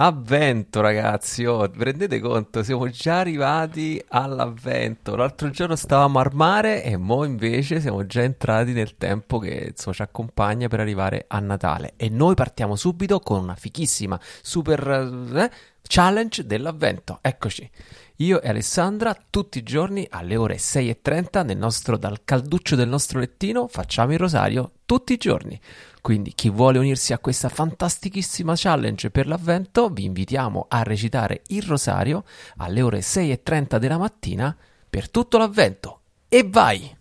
Avvento, ragazzi, oh, prendete conto, siamo già arrivati all'avvento. L'altro giorno stavamo al mare e mo invece siamo già entrati nel tempo che insomma, ci accompagna per arrivare a Natale. E noi partiamo subito con una fichissima super eh, challenge dell'avvento. Eccoci. Io e Alessandra tutti i giorni alle ore 6.30 nel nostro, dal calduccio del nostro lettino facciamo il rosario tutti i giorni. Quindi chi vuole unirsi a questa fantastichissima challenge per l'avvento vi invitiamo a recitare il rosario alle ore 6.30 della mattina per tutto l'avvento. E vai!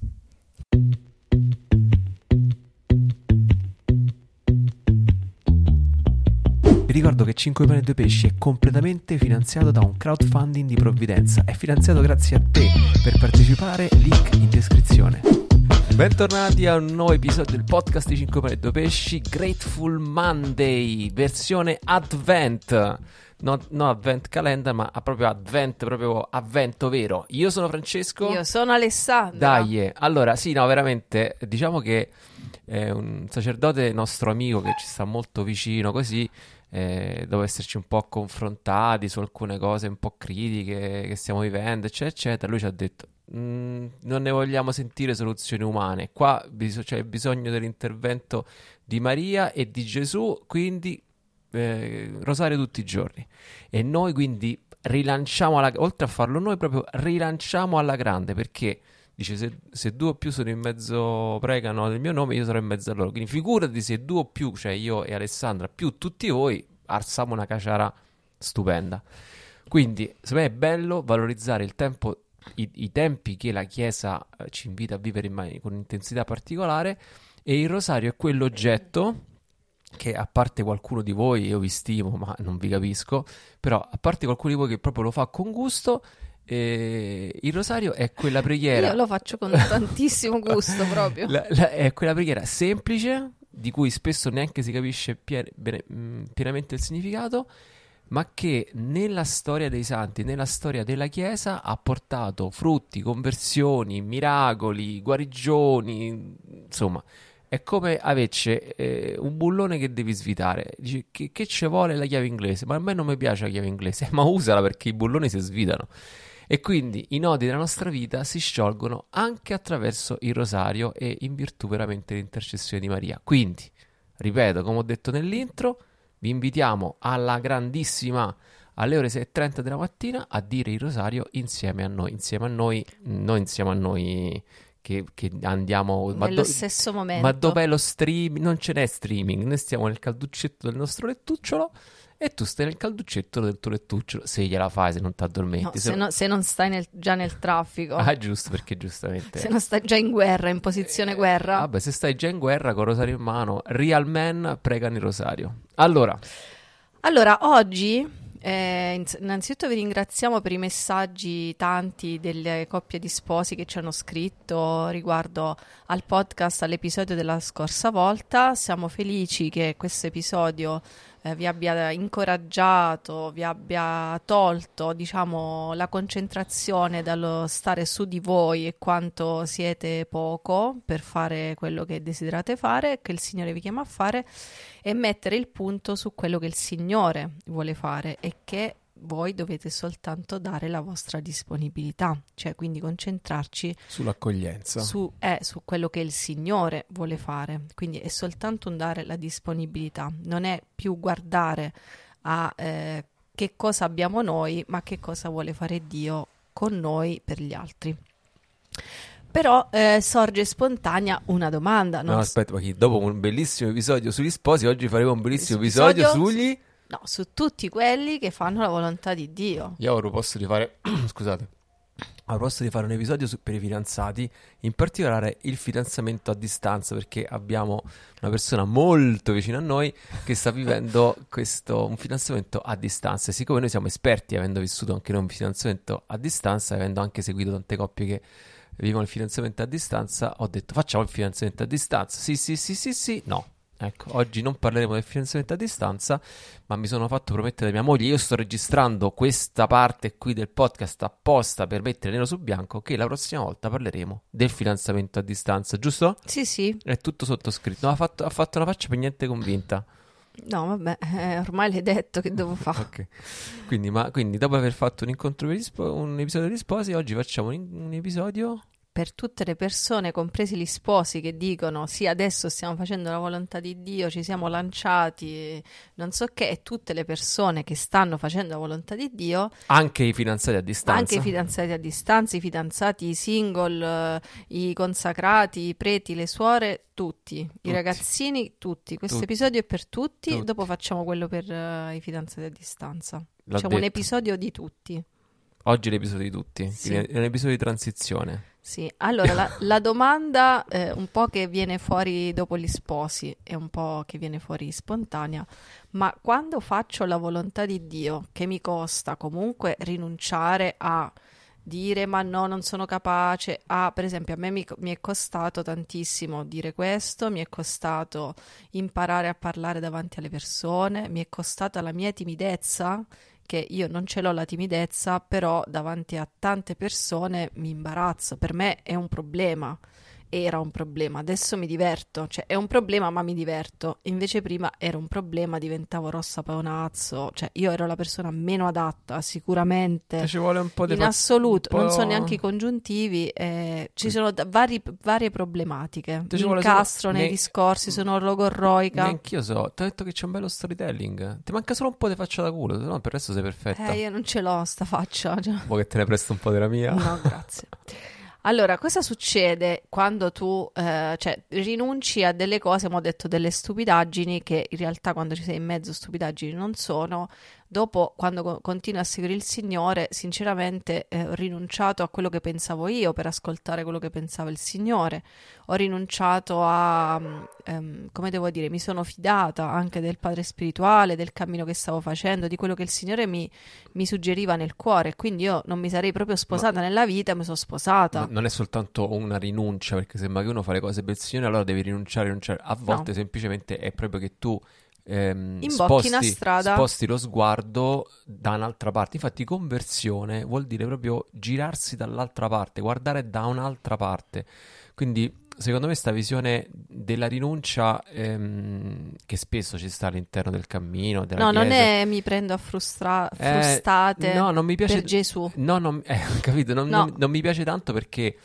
Vi ricordo che 5 pane e 2 pesci è completamente finanziato da un crowdfunding di provvidenza. È finanziato grazie a te. Per partecipare, link in descrizione. Bentornati a un nuovo episodio del podcast di 5 pane e 2 pesci. Grateful Monday, versione Advent. No, no Advent Calendar, ma proprio Advent, proprio avvento vero. Io sono Francesco. Io sono Alessandra. Dai, allora sì, no, veramente, diciamo che è un sacerdote nostro amico che ci sta molto vicino, così eh, dopo esserci un po' confrontati su alcune cose un po' critiche che stiamo vivendo, eccetera, eccetera, lui ci ha detto mm, non ne vogliamo sentire soluzioni umane, qua bis- c'è bisogno dell'intervento di Maria e di Gesù, quindi eh, rosario tutti i giorni. E noi quindi rilanciamo, alla, oltre a farlo noi, proprio rilanciamo alla grande, perché dice se, se, due o più sono in mezzo pregano del mio nome io sarò in mezzo a loro. Quindi figurati se due o più cioè io e Alessandra più tutti voi alziamo una caciara stupenda. Quindi secondo me è bello valorizzare il tempo i, i tempi che la Chiesa eh, ci invita a vivere in, con intensità particolare e il rosario è quell'oggetto che a parte qualcuno di voi io vi stimo ma non vi capisco però a parte qualcuno di voi che proprio lo fa con gusto eh, il rosario è quella preghiera. Io lo faccio con tantissimo gusto proprio. La, la, è quella preghiera semplice, di cui spesso neanche si capisce pier, bene, mh, mm, pienamente il significato, ma che nella storia dei santi, nella storia della Chiesa, ha portato frutti, conversioni, miracoli, guarigioni, insomma. È come avesse eh, un bullone che devi svitare. Dici che, che ci vuole la chiave inglese? Ma a me non mi piace la chiave inglese, ma usala perché i bulloni si svitano. E quindi i nodi della nostra vita si sciolgono anche attraverso il rosario e in virtù veramente dell'intercessione di Maria. Quindi, ripeto, come ho detto nell'intro, vi invitiamo alla grandissima alle ore 6.30 della mattina a dire il rosario insieme a noi, insieme a noi, non insieme a noi che, che andiamo... Nello do, stesso momento. Ma dov'è lo streaming? Non ce n'è streaming, noi stiamo nel calduccetto del nostro lettucciolo e tu stai nel calduccetto del tuo lettuccio se gliela fai, se non ti addormenti. No, se, se, no, se, non stai nel, già nel traffico. Ah, giusto, perché giustamente. se non stai già in guerra, in posizione eh, guerra. Vabbè, se stai già in guerra con rosario in mano, real men pregano il rosario. Allora. Allora, oggi eh, innanzitutto vi ringraziamo per i messaggi tanti delle coppie di sposi che ci hanno scritto riguardo al podcast, all'episodio della scorsa volta. Siamo felici che questo episodio eh, vi abbia incoraggiato, vi abbia tolto, diciamo, la concentrazione dallo stare su di voi e quanto siete poco per fare quello che desiderate fare, che il Signore vi chiama a fare e mettere il punto su quello che il Signore vuole fare e che voi dovete soltanto dare la vostra disponibilità, cioè quindi concentrarci sull'accoglienza, su, eh, su quello che il Signore vuole fare. Quindi è soltanto un dare la disponibilità, non è più guardare a eh, che cosa abbiamo noi, ma che cosa vuole fare Dio con noi per gli altri. Però eh, sorge spontanea una domanda. No, aspetta, chi, dopo un bellissimo episodio sugli sposi, oggi faremo un bellissimo episodio, episodio sugli No, su tutti quelli che fanno la volontà di Dio. Io avrò posto di fare, scusate, avrò posto di fare un episodio su, per i fidanzati, in particolare il fidanzamento a distanza, perché abbiamo una persona molto vicina a noi che sta vivendo questo, un fidanzamento a distanza. E siccome noi siamo esperti, avendo vissuto anche noi un fidanzamento a distanza, avendo anche seguito tante coppie che vivono il fidanzamento a distanza, ho detto facciamo il fidanzamento a distanza. Sì, sì, sì, sì, sì, no Ecco, oggi non parleremo del finanziamento a distanza, ma mi sono fatto promettere da mia moglie, io sto registrando questa parte qui del podcast apposta per mettere nero su bianco, che la prossima volta parleremo del finanziamento a distanza, giusto? Sì, sì. È tutto sottoscritto. No, ha, fatto, ha fatto una faccia per niente convinta. No, vabbè, eh, ormai l'hai detto che devo fare. Ok. Quindi, ma, quindi dopo aver fatto un incontro per gli spo- un episodio di sposi, oggi facciamo un, un episodio per tutte le persone, compresi gli sposi, che dicono sì, adesso stiamo facendo la volontà di Dio, ci siamo lanciati, non so che, e tutte le persone che stanno facendo la volontà di Dio, anche i fidanzati a distanza, anche i fidanzati a distanza, i fidanzati, i single, i consacrati, i preti, le suore, tutti, tutti. i ragazzini, tutti. Questo episodio è per tutti, tutti, dopo facciamo quello per uh, i fidanzati a distanza. L'ho facciamo detto. un episodio di tutti. Oggi è l'episodio di tutti, sì. è un episodio di transizione. Sì, allora la, la domanda eh, un po' che viene fuori dopo gli sposi e un po' che viene fuori spontanea, ma quando faccio la volontà di Dio, che mi costa comunque rinunciare a dire ma no, non sono capace, a, per esempio a me mi, mi è costato tantissimo dire questo, mi è costato imparare a parlare davanti alle persone, mi è costata la mia timidezza che io non ce l'ho la timidezza, però davanti a tante persone mi imbarazzo. Per me è un problema era un problema, adesso mi diverto, cioè è un problema ma mi diverto, invece prima era un problema, diventavo rossa paonazzo, cioè io ero la persona meno adatta sicuramente, ci vuole un po' di in assoluto, non so neanche i congiuntivi, eh, ci sono vari, varie problematiche, mi incastro nei ne... discorsi, sono logorroica. Anch'io so, ti ho detto che c'è un bello storytelling, ti manca solo un po' di faccia da culo, no per il resto sei perfetta. Eh, io non ce l'ho sta faccia. Cioè. Vuoi che te ne presto un po' della mia? No, grazie. Allora, cosa succede quando tu eh, cioè, rinunci a delle cose, abbiamo detto delle stupidaggini, che in realtà quando ci sei in mezzo stupidaggini non sono, Dopo, quando co- continuo a seguire il Signore, sinceramente eh, ho rinunciato a quello che pensavo io per ascoltare quello che pensava il Signore. Ho rinunciato a, um, come devo dire, mi sono fidata anche del Padre spirituale, del cammino che stavo facendo, di quello che il Signore mi, mi suggeriva nel cuore. Quindi io non mi sarei proprio sposata ma, nella vita, mi sono sposata. non è soltanto una rinuncia, perché sembra che uno fa le cose per il Signore, allora devi rinunciare, rinunciare. A volte no. semplicemente è proprio che tu ehm, sposti, una strada. sposti lo sguardo da un'altra parte. Infatti, conversione vuol dire proprio girarsi dall'altra parte, guardare da un'altra parte. Quindi, secondo me, questa visione della rinuncia ehm, che spesso ci sta all'interno del cammino. No, chiesa, non è mi prendo a frustra- frustate eh, no, non mi piace, per Gesù. No, non, eh, capito, non, no. non, non mi piace tanto perché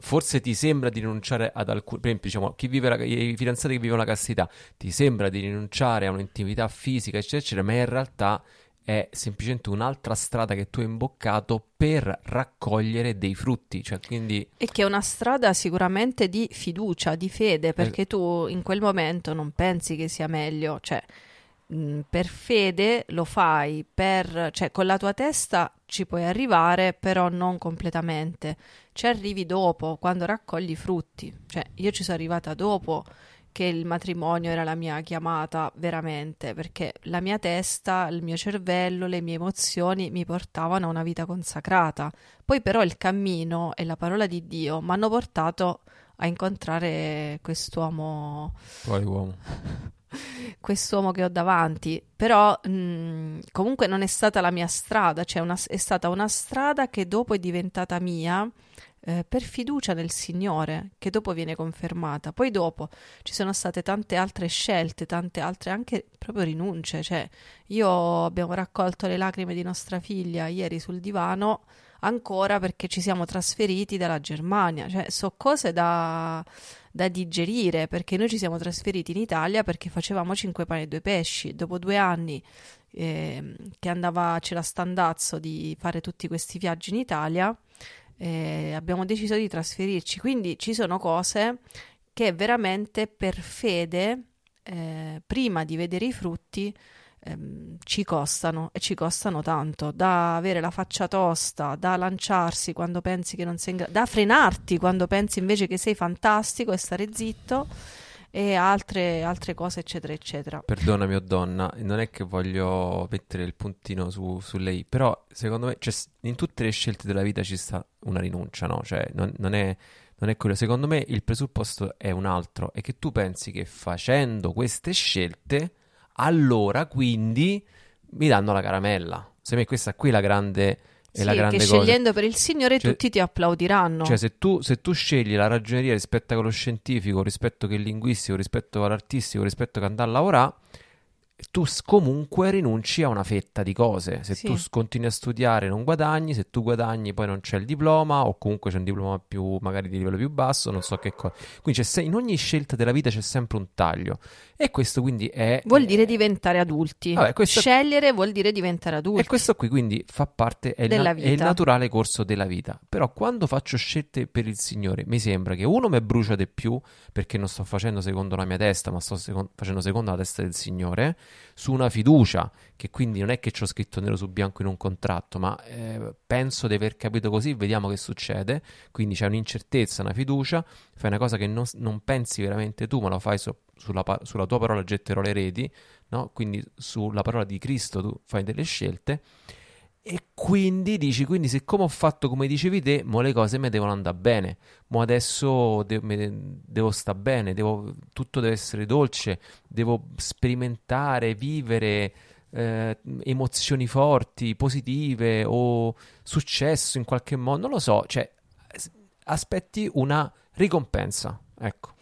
forse ti sembra di rinunciare ad alcuni, per esempio, diciamo, chi vive la, i fidanzati che vivono la castità, ti sembra di rinunciare a un'intimità fisica, eccetera, eccetera, ma in realtà è semplicemente un'altra strada che tu hai imboccato per raccogliere dei frutti, cioè quindi... E che è una strada sicuramente di fiducia, di fede, perché eh... tu in quel momento non pensi che sia meglio, cioè mh, per fede lo fai, per, cioè con la tua testa ci puoi arrivare, però non completamente. Ci arrivi dopo, quando raccogli i frutti. Cioè, io ci sono arrivata dopo che il matrimonio era la mia chiamata veramente, perché la mia testa, il mio cervello, le mie emozioni mi portavano a una vita consacrata. Poi però il cammino e la parola di Dio mi hanno portato a incontrare quest'uomo. Quale uomo? quest'uomo che ho davanti, però mh, comunque non è stata la mia strada, cioè una, è stata una strada che dopo è diventata mia eh, per fiducia nel Signore, che dopo viene confermata. Poi dopo ci sono state tante altre scelte, tante altre anche proprio rinunce, cioè io abbiamo raccolto le lacrime di nostra figlia ieri sul divano ancora perché ci siamo trasferiti dalla Germania, cioè so cose da da digerire perché noi ci siamo trasferiti in Italia perché facevamo cinque pani e due pesci. Dopo due anni eh, che andava, c'era standazzo di fare tutti questi viaggi in Italia, eh, abbiamo deciso di trasferirci. Quindi ci sono cose che veramente per fede, eh, prima di vedere i frutti, ehm, ci costano e ci costano tanto, da avere la faccia tosta, da lanciarsi quando pensi che non sei in grado, da frenarti quando pensi invece che sei fantastico e stare zitto e altre, altre cose eccetera eccetera. Perdonami o donna, non è che voglio mettere il puntino su, su lei, però secondo me cioè, in tutte le scelte della vita ci sta una rinuncia, no? Cioè non, non è non è quello. Secondo me il presupposto è un altro, è che tu pensi che facendo queste scelte allora quindi mi danno la caramella. Se me questa qui è la grande è sì, la grande che cosa. scegliendo per il Signore cioè, tutti ti applaudiranno. Cioè, se tu, se tu, scegli la ragioneria rispetto a quello scientifico, rispetto che il linguistico, rispetto all'artistico, rispetto che andare a lavorare, tu comunque rinunci a una fetta di cose. Se Sì. tu continui a studiare non guadagni, se tu guadagni poi non c'è il diploma o comunque c'è un diploma più magari di livello più basso, non so che cosa. Quindi in ogni scelta della vita c'è sempre un taglio e questo quindi è... Vuol dire diventare adulti. Vabbè, questo- Scegliere vuol dire diventare adulti. E questo qui quindi fa parte, è Della na- è il vita. naturale corso della vita. Però quando faccio scelte per il Signore, mi sembra che uno mi brucia di più perché non sto facendo secondo la mia testa, ma sto secon- facendo secondo la testa del Signore, su una fiducia, che quindi non è che ho scritto nero su bianco in un contratto, ma eh, penso di aver capito così, vediamo che succede. Quindi c'è un'incertezza, una fiducia, fai una cosa che non, non pensi veramente tu, ma lo fai so- sulla, sulla tua parola getterò le reti, no? Quindi sulla parola di Cristo tu fai delle scelte. E quindi dici, quindi siccome ho fatto come dicevi te, mo le cose mi devono andare bene, mo adesso de- devo stare bene, devo- tutto deve essere dolce, devo sperimentare, vivere eh, emozioni forti, positive o successo in qualche modo, non lo so, cioè aspetti una ricompensa, ecco.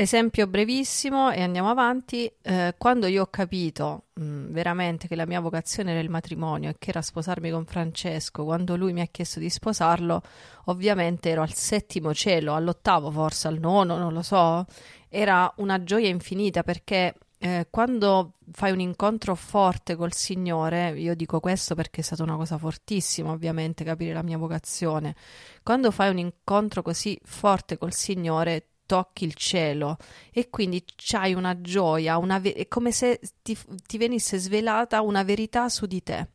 Esempio brevissimo e andiamo avanti. Eh, quando io ho capito mh, veramente che la mia vocazione era il matrimonio e che era sposarmi con Francesco, quando lui mi ha chiesto di sposarlo, ovviamente ero al settimo cielo, all'ottavo forse, al nono, non lo so. Era una gioia infinita perché eh, quando fai un incontro forte col Signore, io dico questo perché è stata una cosa fortissima, ovviamente, capire la mia vocazione. Quando fai un incontro così forte col Signore, tocchi il cielo e quindi c'hai una gioia, una ve- è come se ti, ti venisse svelata una verità su di te.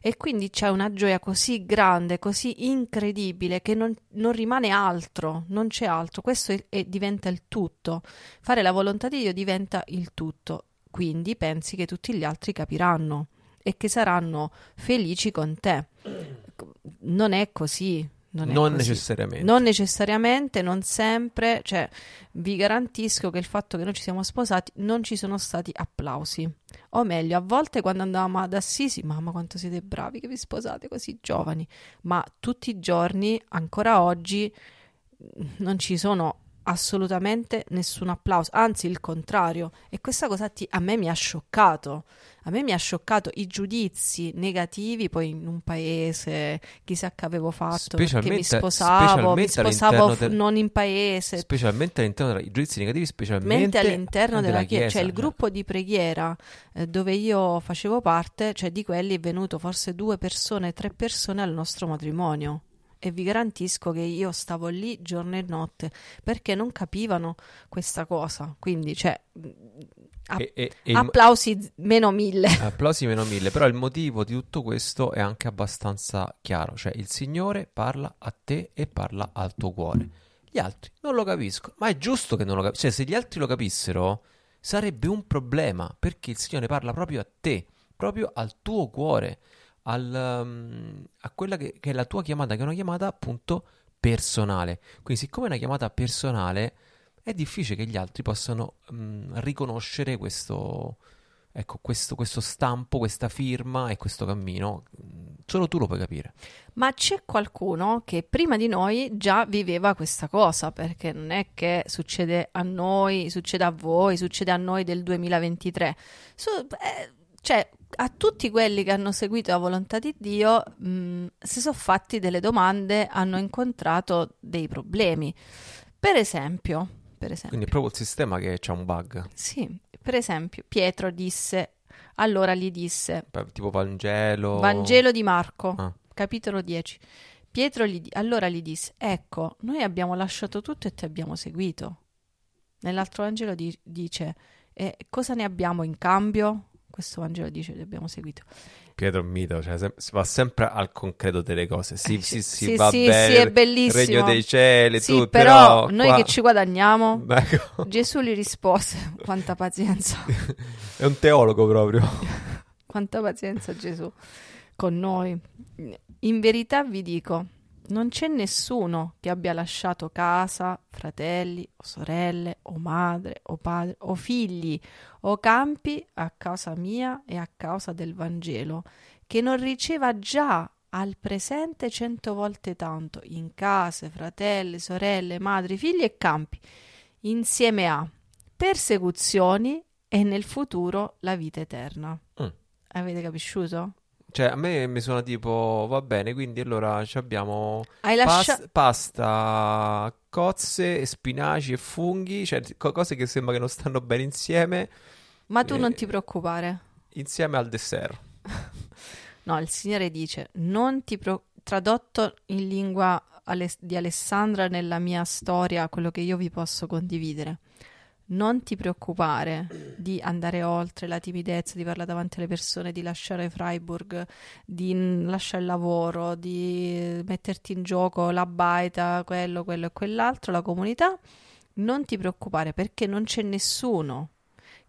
E quindi c'è una gioia così grande, così incredibile, che non, non rimane altro, non c'è altro. Questo è- è- diventa il tutto. Fare la volontà di Dio diventa il tutto. Quindi pensi che tutti gli altri capiranno e che saranno felici con te. Non è così. Non, Non necessariamente. Non necessariamente, non sempre, cioè vi garantisco che il fatto che noi ci siamo sposati non ci sono stati applausi. O meglio, a volte quando andavamo ad Assisi, mamma quanto siete bravi che vi sposate così giovani, ma tutti i giorni, ancora oggi, non ci sono assolutamente nessun applauso, anzi il contrario. E questa cosa ti- a me mi ha scioccato. A me mi ha scioccato i giudizi negativi poi in un paese, chissà che avevo fatto perché mi sposavo, mi sposavo del- non in paese, Specialmente all'interno dei giudizi negativi, specialmente all'interno della, chiesa, chiesa. cioè il gruppo di preghiera eh, dove io facevo parte, cioè di quelli è venuto forse due persone, tre persone al nostro matrimonio. E vi garantisco che io stavo lì giorno e notte perché non capivano questa cosa. Quindi, cioè, app- E- e- e il- applausi z- meno mille. Applausi meno mille, però il motivo di tutto questo è anche abbastanza chiaro, cioè il Signore parla a te e parla al tuo cuore. Gli altri non lo capiscono, ma è giusto che non lo capiscano, cioè se gli altri lo capissero sarebbe un problema, perché il Signore parla proprio a te, proprio al tuo cuore, al, um, a quella che, che è la tua chiamata, che è una chiamata appunto personale. Quindi siccome è una chiamata personale, è difficile che gli altri possano mm, riconoscere questo, ecco, questo, questo stampo, questa firma e questo cammino. Mm, Solo tu lo puoi capire. Ma c'è qualcuno che prima di noi già viveva questa cosa, perché non è che succede a noi, succede a voi, succede a noi del 2023. Su- eh, cioè, a tutti quelli che hanno seguito la volontà di Dio, mh, si sono fatti delle domande, hanno incontrato dei problemi. Per esempio, per esempio, Quindi è proprio il sistema che c'ha un bug, sì, per esempio, Pietro disse, allora gli disse, tipo Vangelo. Vangelo di Marco, Ah. capitolo 10. Pietro gli allora gli disse: Ecco, noi abbiamo lasciato tutto e ti abbiamo seguito. Nell'altro Vangelo di- dice: "E cosa ne abbiamo in cambio? Questo Vangelo dice: Ti abbiamo seguito. Pietro mito, cioè si va sempre al concreto delle cose. Sì, Eh, sì, sì, sì, va sì, bene. sì, è il bellissimo. Regno dei cieli, Sì, tu, però, però noi qua- che ci guadagniamo. Ecco. Gesù gli rispose: Quanta pazienza, È un teologo proprio. quanta pazienza Gesù con noi. In verità vi dico, non c'è nessuno che abbia lasciato casa, fratelli o sorelle o madre o padre o figli o campi a causa mia e a causa del Vangelo, che non riceva già al presente cento volte tanto in case, fratelli, sorelle, madri, figli e campi, insieme a persecuzioni e nel futuro la vita eterna. Mm. Avete capisciuto? Cioè, a me mi suona tipo, va bene, quindi allora ci abbiamo Hai pas- pasta, cozze, spinaci e funghi, cioè co- cose che sembra che non stanno bene insieme, Ma tu non eh, ti preoccupare. insieme al dessert. No, il Signore dice, non ti pro- tradotto in lingua di Alessandra nella mia storia, quello che io vi posso condividere. Non ti preoccupare di andare oltre la timidezza, di parlare davanti alle persone, di lasciare Freiburg, di lasciare il lavoro, di metterti in gioco la baita, quello, quello e quell'altro, la comunità. Non ti preoccupare perché non c'è nessuno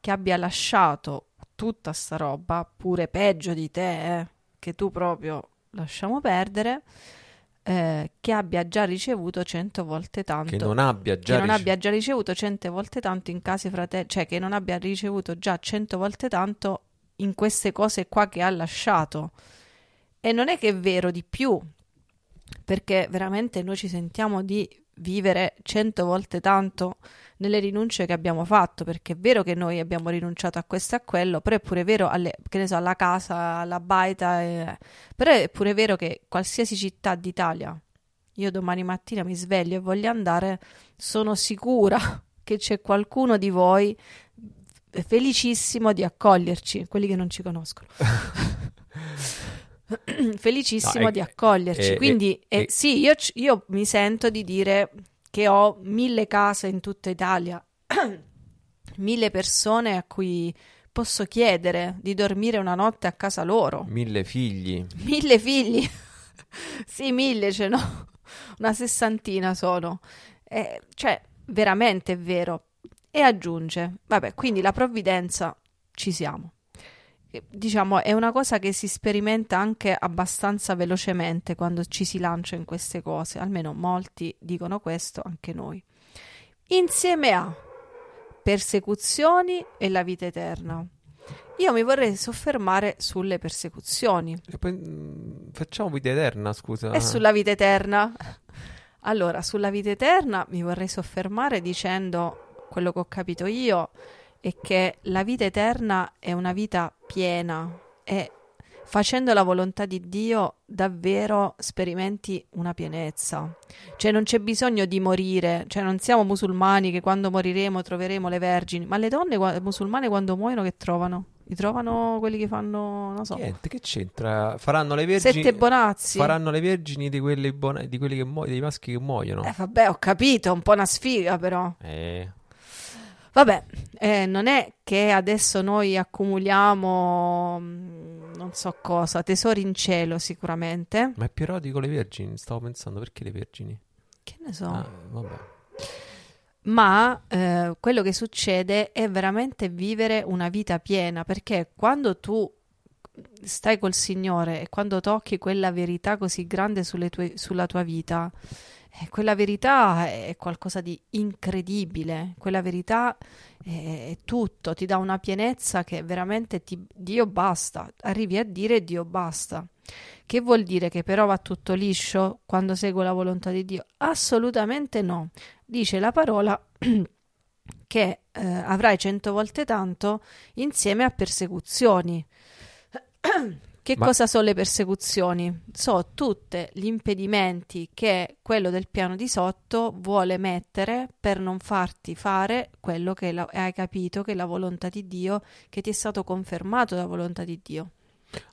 che abbia lasciato tutta sta roba, pure peggio di te, eh, che tu proprio lasciamo perdere, eh, che abbia già ricevuto cento volte tanto. Che non abbia già non rice- abbia già ricevuto cento volte tanto in case fratelli, cioè che non abbia ricevuto già cento volte tanto in queste cose qua che ha lasciato. E non è che è vero di più, perché veramente noi ci sentiamo di vivere cento volte tanto nelle rinunce che abbiamo fatto, perché è vero che noi abbiamo rinunciato a questo e a quello, però è pure vero alle, che ne so, alla casa, alla baita, eh, però è pure vero che qualsiasi città d'Italia, io domani mattina mi sveglio e voglio andare, sono sicura che c'è qualcuno di voi felicissimo di accoglierci, quelli che non ci conoscono. felicissimo No, è- di accoglierci. è- Quindi è- eh, è- sì, io, io mi sento di dire che ho mille case in tutta Italia, mille persone a cui posso chiedere di dormire una notte a casa loro, Mille figli. mille figli, sì, mille ce n'ho, una sessantina sono, Eh, cioè veramente è vero. E aggiunge, vabbè, quindi la provvidenza ci siamo. Diciamo, è una cosa che si sperimenta anche abbastanza velocemente quando ci si lancia in queste cose, almeno molti dicono questo, anche noi. Insieme a persecuzioni e la vita eterna. Io mi vorrei soffermare sulle persecuzioni poi, mm, facciamo vita eterna, scusa. e sulla vita eterna. Allora, sulla vita eterna mi vorrei soffermare dicendo quello che ho capito io è che la vita eterna è una vita piena e facendo la volontà di Dio davvero sperimenti una pienezza. Cioè non c'è bisogno di morire, cioè non siamo musulmani che quando moriremo troveremo le vergini, ma le donne qua- musulmane quando muoiono che trovano? Li trovano quelli che fanno, non so, Niente, che c'entra? Faranno le vergini. sette bonazzi. Faranno le vergini di, quelle buone- di quelli che muoiono, dei maschi che muoiono. Eh, vabbè, ho capito, un po' una sfiga però. Eh, Vabbè, eh, non è che adesso noi accumuliamo mm, non so cosa, tesori in cielo sicuramente. ma è periodico le vergini? Stavo pensando, perché le vergini? Che ne so. Ah, vabbè. Ma eh, quello che succede è veramente vivere una vita piena, perché quando tu stai col Signore e quando tocchi quella verità così grande sulle tue- sulla tua vita, quella verità è qualcosa di incredibile, quella verità è, è tutto, ti dà una pienezza che veramente ti, Dio basta, arrivi a dire Dio basta. Che vuol dire che però va tutto liscio quando seguo la volontà di Dio? Assolutamente no. Dice la parola che eh, avrai cento volte tanto insieme a persecuzioni. Che Ma- cosa sono le persecuzioni? Sono tutti gli impedimenti che quello del piano di sotto vuole mettere per non farti fare quello che la- hai capito che è la volontà di Dio, che ti è stato confermato da volontà di Dio.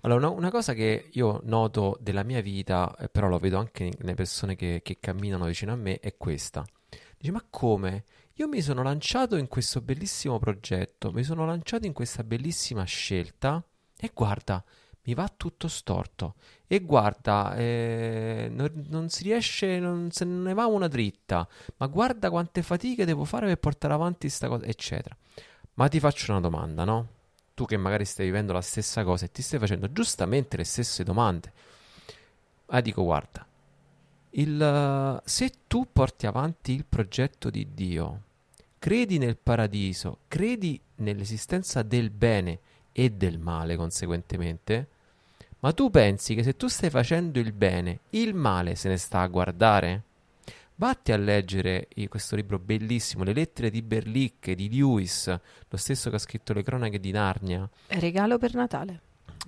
Allora, una, cosa che io noto della mia vita, eh, però lo vedo anche nelle persone che, che camminano vicino a me, è questa. Dice, ma come? Io mi sono lanciato in questo bellissimo progetto, mi sono lanciato in questa bellissima scelta e guarda, mi va tutto storto. E guarda, eh, non, non si riesce, non se ne va una dritta, ma guarda quante fatiche devo fare per portare avanti questa cosa, eccetera. Ma ti faccio una domanda, no? Tu che magari stai vivendo la stessa cosa e ti stai facendo giustamente le stesse domande. Ah, dico, guarda, il, se tu porti avanti il progetto di Dio, credi nel paradiso, credi nell'esistenza del bene e del male, conseguentemente, ma tu pensi che se tu stai facendo il bene, il male se ne sta a guardare? vatti a leggere questo libro bellissimo, Le lettere di Berlicche di Lewis, lo stesso che ha scritto le cronache di Narnia, Regalo per Natale.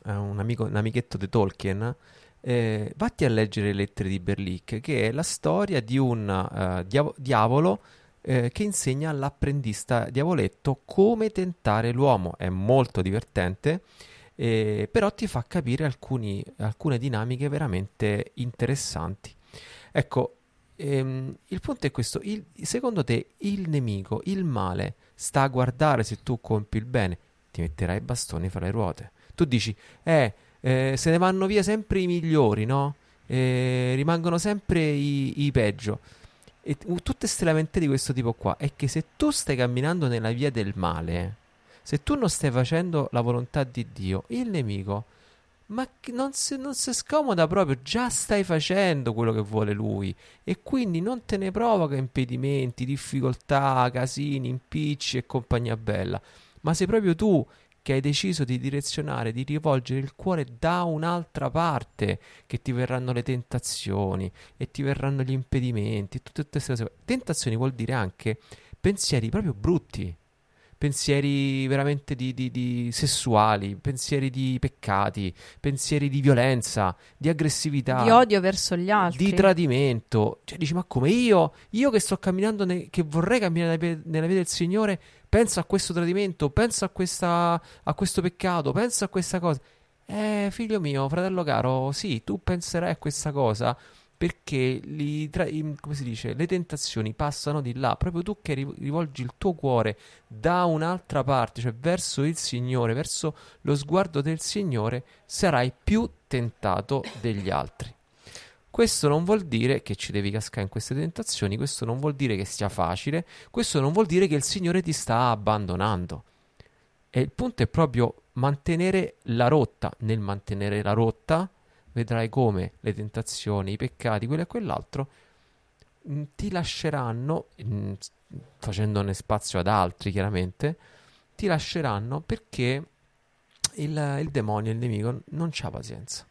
è un, amico, un amichetto di Tolkien. eh, vatti a leggere le lettere di Berlicche, che è la storia di un eh, diavo- diavolo eh, che insegna all'apprendista diavoletto come tentare l'uomo. È molto divertente, eh, però ti fa capire alcuni- alcune dinamiche veramente interessanti. Ecco, ehm, il punto è questo: il- secondo te il nemico, il male, sta a guardare se tu compi il bene, ti metterai i bastoni fra le ruote. Tu dici, eh, eh, se ne vanno via sempre i migliori, no? Eh, rimangono sempre i, i peggio. E tutte queste lamentele di questo tipo qua è che se tu stai camminando nella via del male, se tu non stai facendo la volontà di Dio, il nemico, ma non si, non si scomoda proprio, già stai facendo quello che vuole lui. E quindi non te ne provoca impedimenti, difficoltà, casini, impicci e compagnia bella, ma sei proprio tu che hai deciso di direzionare, di rivolgere il cuore da un'altra parte, che ti verranno le tentazioni e ti verranno gli impedimenti, tutte queste cose. Tentazioni vuol dire anche pensieri proprio brutti, pensieri veramente di, di- di sessuali, pensieri di peccati, pensieri di violenza, di aggressività, Di odio verso gli altri. di tradimento. Cioè, dici, ma come io, io che sto camminando, ne- che vorrei camminare nella via del Signore, penso a questo tradimento, penso a, questa, a questo peccato, penso a questa cosa. Eh, figlio mio, fratello caro, sì, tu penserai a questa cosa perché li tra- dice, le tentazioni passano di là, proprio tu che ri- rivolgi il tuo cuore da un'altra parte, cioè verso il Signore, verso lo sguardo del Signore, sarai più tentato degli altri. Questo non vuol dire che ci devi cascare in queste tentazioni, questo non vuol dire che sia facile, questo non vuol dire che il Signore ti sta abbandonando. E il punto è proprio mantenere la rotta. Nel mantenere la rotta, vedrai come le tentazioni, i peccati, quello e quell'altro, mh, ti lasceranno, s- facendone spazio ad altri chiaramente, ti lasceranno perché il, il demonio, il nemico, non c'ha pazienza.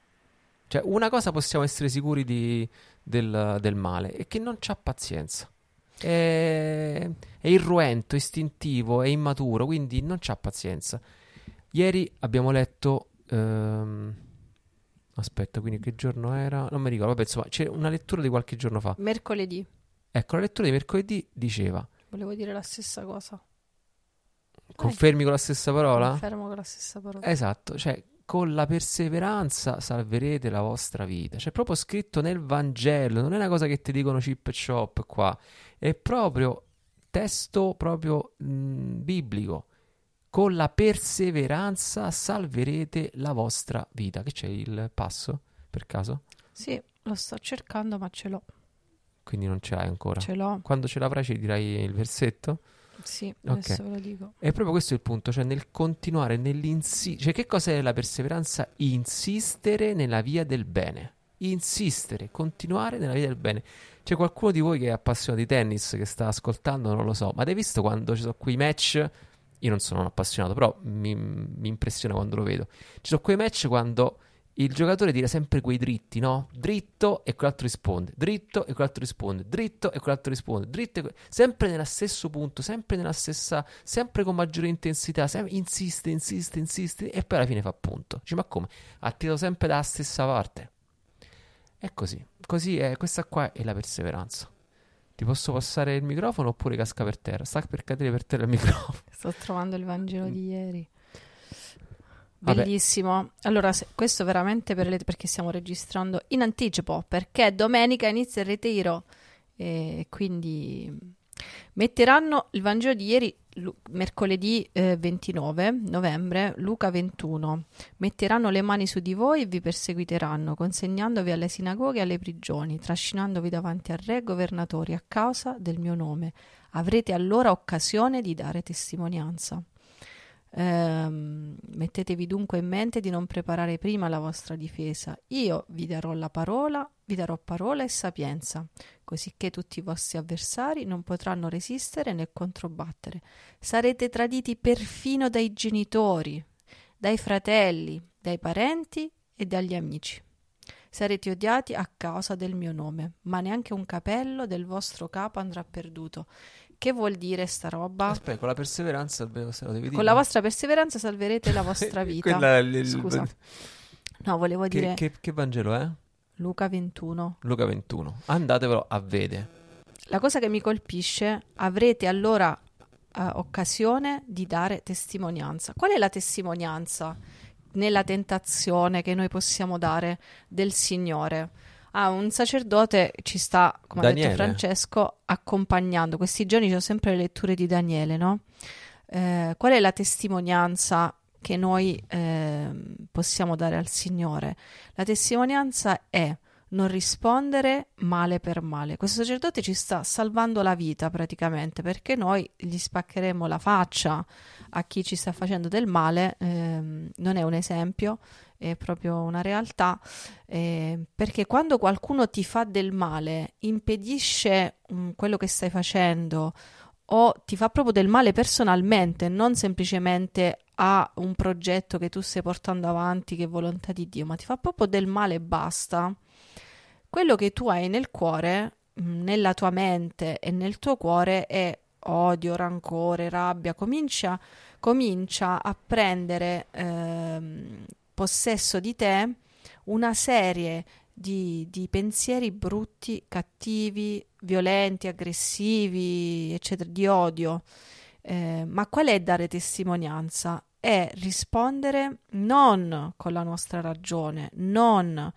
Cioè, una cosa possiamo essere sicuri di- del, del male, è che non c'ha pazienza. È, è irruento, istintivo, è immaturo, quindi non c'ha pazienza. Ieri abbiamo letto... ehm, aspetta, quindi che giorno era? Non mi ricordo, vabbè, insomma, c'è una lettura di qualche giorno fa. Mercoledì. Ecco, la lettura di mercoledì diceva, Volevo dire la stessa cosa. confermi con la stessa parola? Confermo con la stessa parola. Esatto, cioè con la perseveranza salverete la vostra vita. C'è proprio scritto nel Vangelo, non è una cosa che ti dicono chip e chop qua, è proprio testo proprio mh, biblico. Con la perseveranza salverete la vostra vita. Che c'è il passo per caso? Sì, lo sto cercando, ma ce l'ho. Quindi non ce l'hai ancora. Ce l'ho. Quando ce l'avrai ci dirai il versetto? Sì, adesso ve lo dico. È proprio questo il punto, cioè nel continuare, nell'insistere. Cioè, che cos'è la perseveranza? Insistere nella via del bene. Insistere, continuare nella via del bene. C'è qualcuno di voi che è appassionato di tennis, che sta ascoltando, non lo so, ma hai visto quando ci sono quei match? Io non sono un appassionato, però mi, mi impressiona quando lo vedo. Ci sono quei match quando il giocatore tira sempre quei dritti, no? Dritto e quell'altro risponde, dritto e quell'altro risponde, dritto e quell'altro risponde, dritto e que- sempre nello stesso punto, sempre nella stessa, sempre con maggiore intensità, sem- insiste, insiste, insiste e poi alla fine fa punto. Dici, ma come? Ha tirato sempre dalla stessa parte. È così, così è, questa qua è la perseveranza. Ti posso passare il microfono oppure casca per terra? Sta per cadere per terra il microfono. Sto trovando il Vangelo di ieri. Vabbè. Bellissimo. Allora, se- questo veramente per le- perché stiamo registrando in anticipo, perché domenica inizia il ritiro e quindi metteranno il Vangelo di ieri, lu- mercoledì eh, 29 novembre, Luca 21. Metteranno le mani su di voi e vi perseguiteranno, consegnandovi alle sinagoghe e alle prigioni, trascinandovi davanti a re e governatori a causa del mio nome. Avrete allora occasione di dare testimonianza. Ehm, mettetevi dunque in mente di non preparare prima la vostra difesa. Io vi darò la parola, vi darò parola e sapienza, cosicché tutti i vostri avversari non potranno resistere né controbattere. Sarete traditi perfino dai genitori, dai fratelli, dai parenti e dagli amici. sarete odiati a causa del mio nome, ma neanche un capello del vostro capo andrà perduto. Che vuol dire sta roba? Aspetta, con la perseveranza lo devi dire. Con la vostra perseveranza salverete la vostra vita. Quella il- Scusa. No, volevo Che, dire che- che Vangelo è? Luca 21. Luca 21. Andatevelo a vedere. La cosa che mi colpisce, avrete allora eh, occasione di dare testimonianza. Qual è la testimonianza nella tentazione che noi possiamo dare del Signore? Ah, un sacerdote ci sta, come ha Daniele. detto Francesco, accompagnando. Questi giorni ho sempre le letture di Daniele, no? Eh, qual è la testimonianza che noi ehm, possiamo dare al Signore? La testimonianza è non rispondere male per male. Questo sacerdote ci sta salvando la vita praticamente perché noi gli spaccheremo la faccia a chi ci sta facendo del male. ehm, non è un esempio, è proprio una realtà. eh, perché quando qualcuno ti fa del male, impedisce mm, quello che stai facendo o ti fa proprio del male personalmente, non semplicemente a un progetto che tu stai portando avanti, che è volontà di Dio, ma ti fa proprio del male e basta. Quello che tu hai nel cuore, mh, nella tua mente e nel tuo cuore è odio, rancore, rabbia, comincia, comincia a prendere ehm, possesso di te una serie di, di pensieri brutti, cattivi, violenti, aggressivi, eccetera, di odio. Eh, ma qual è dare testimonianza? È rispondere non con la nostra ragione, non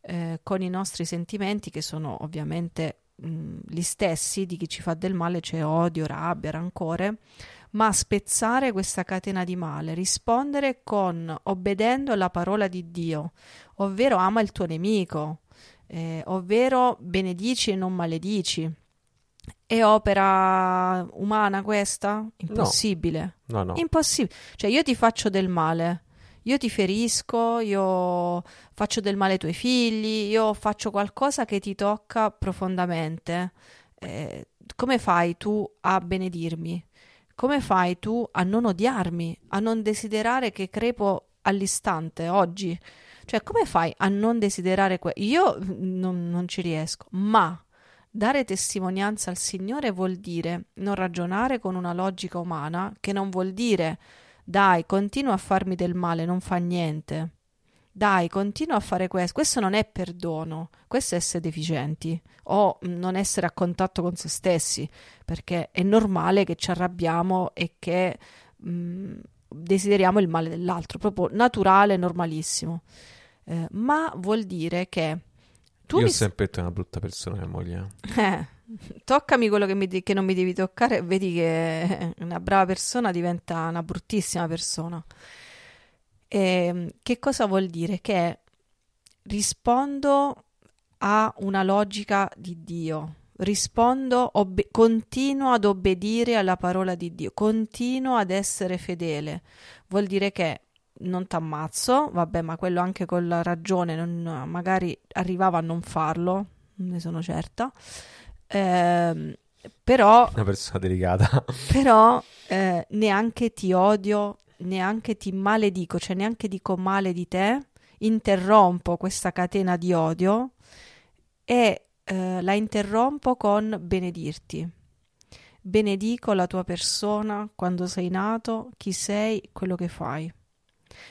eh, con i nostri sentimenti, che sono ovviamente mh, gli stessi di chi ci fa del male, c'è odio, rabbia, rancore, ma spezzare questa catena di male, rispondere con obbedendo alla parola di Dio, ovvero ama il tuo nemico, eh, ovvero benedici e non maledici. È opera umana questa? Impossibile. No, no. Impossibile. Cioè, io ti faccio del male, io ti ferisco, io faccio del male ai tuoi figli, io faccio qualcosa che ti tocca profondamente. Eh, come fai tu a benedirmi? Come fai tu a non odiarmi, a non desiderare che crepo all'istante, oggi? Cioè, come fai a non desiderare que- Io non, non ci riesco, ma dare testimonianza al Signore vuol dire non ragionare con una logica umana, che non vuol dire dai, continua a farmi del male, non fa niente. Dai, continua a fare questo. Questo non è perdono, questo è essere deficienti o non essere a contatto con se stessi, perché è normale che ci arrabbiamo e che mh, desideriamo il male dell'altro, proprio naturale, normalissimo. Eh, ma vuol dire che tu Io mi ho sempre detto una brutta persona mia moglie. eh, toccami quello che, de- che non mi devi toccare, vedi che una brava persona diventa una bruttissima persona. Ehm, che cosa vuol dire? Che rispondo a una logica di Dio, rispondo, obbe- continuo ad obbedire alla parola di Dio, continuo ad essere fedele. Vuol dire che non t'ammazzo, vabbè, ma quello anche con la ragione, non- magari arrivava a non farlo, ne sono certa. Ehm, però, Una persona delicata. però eh, neanche ti odio, neanche ti maledico, cioè neanche dico male di te, interrompo questa catena di odio e eh, la interrompo con benedirti. Benedico la tua persona quando sei nato, chi sei, quello che fai.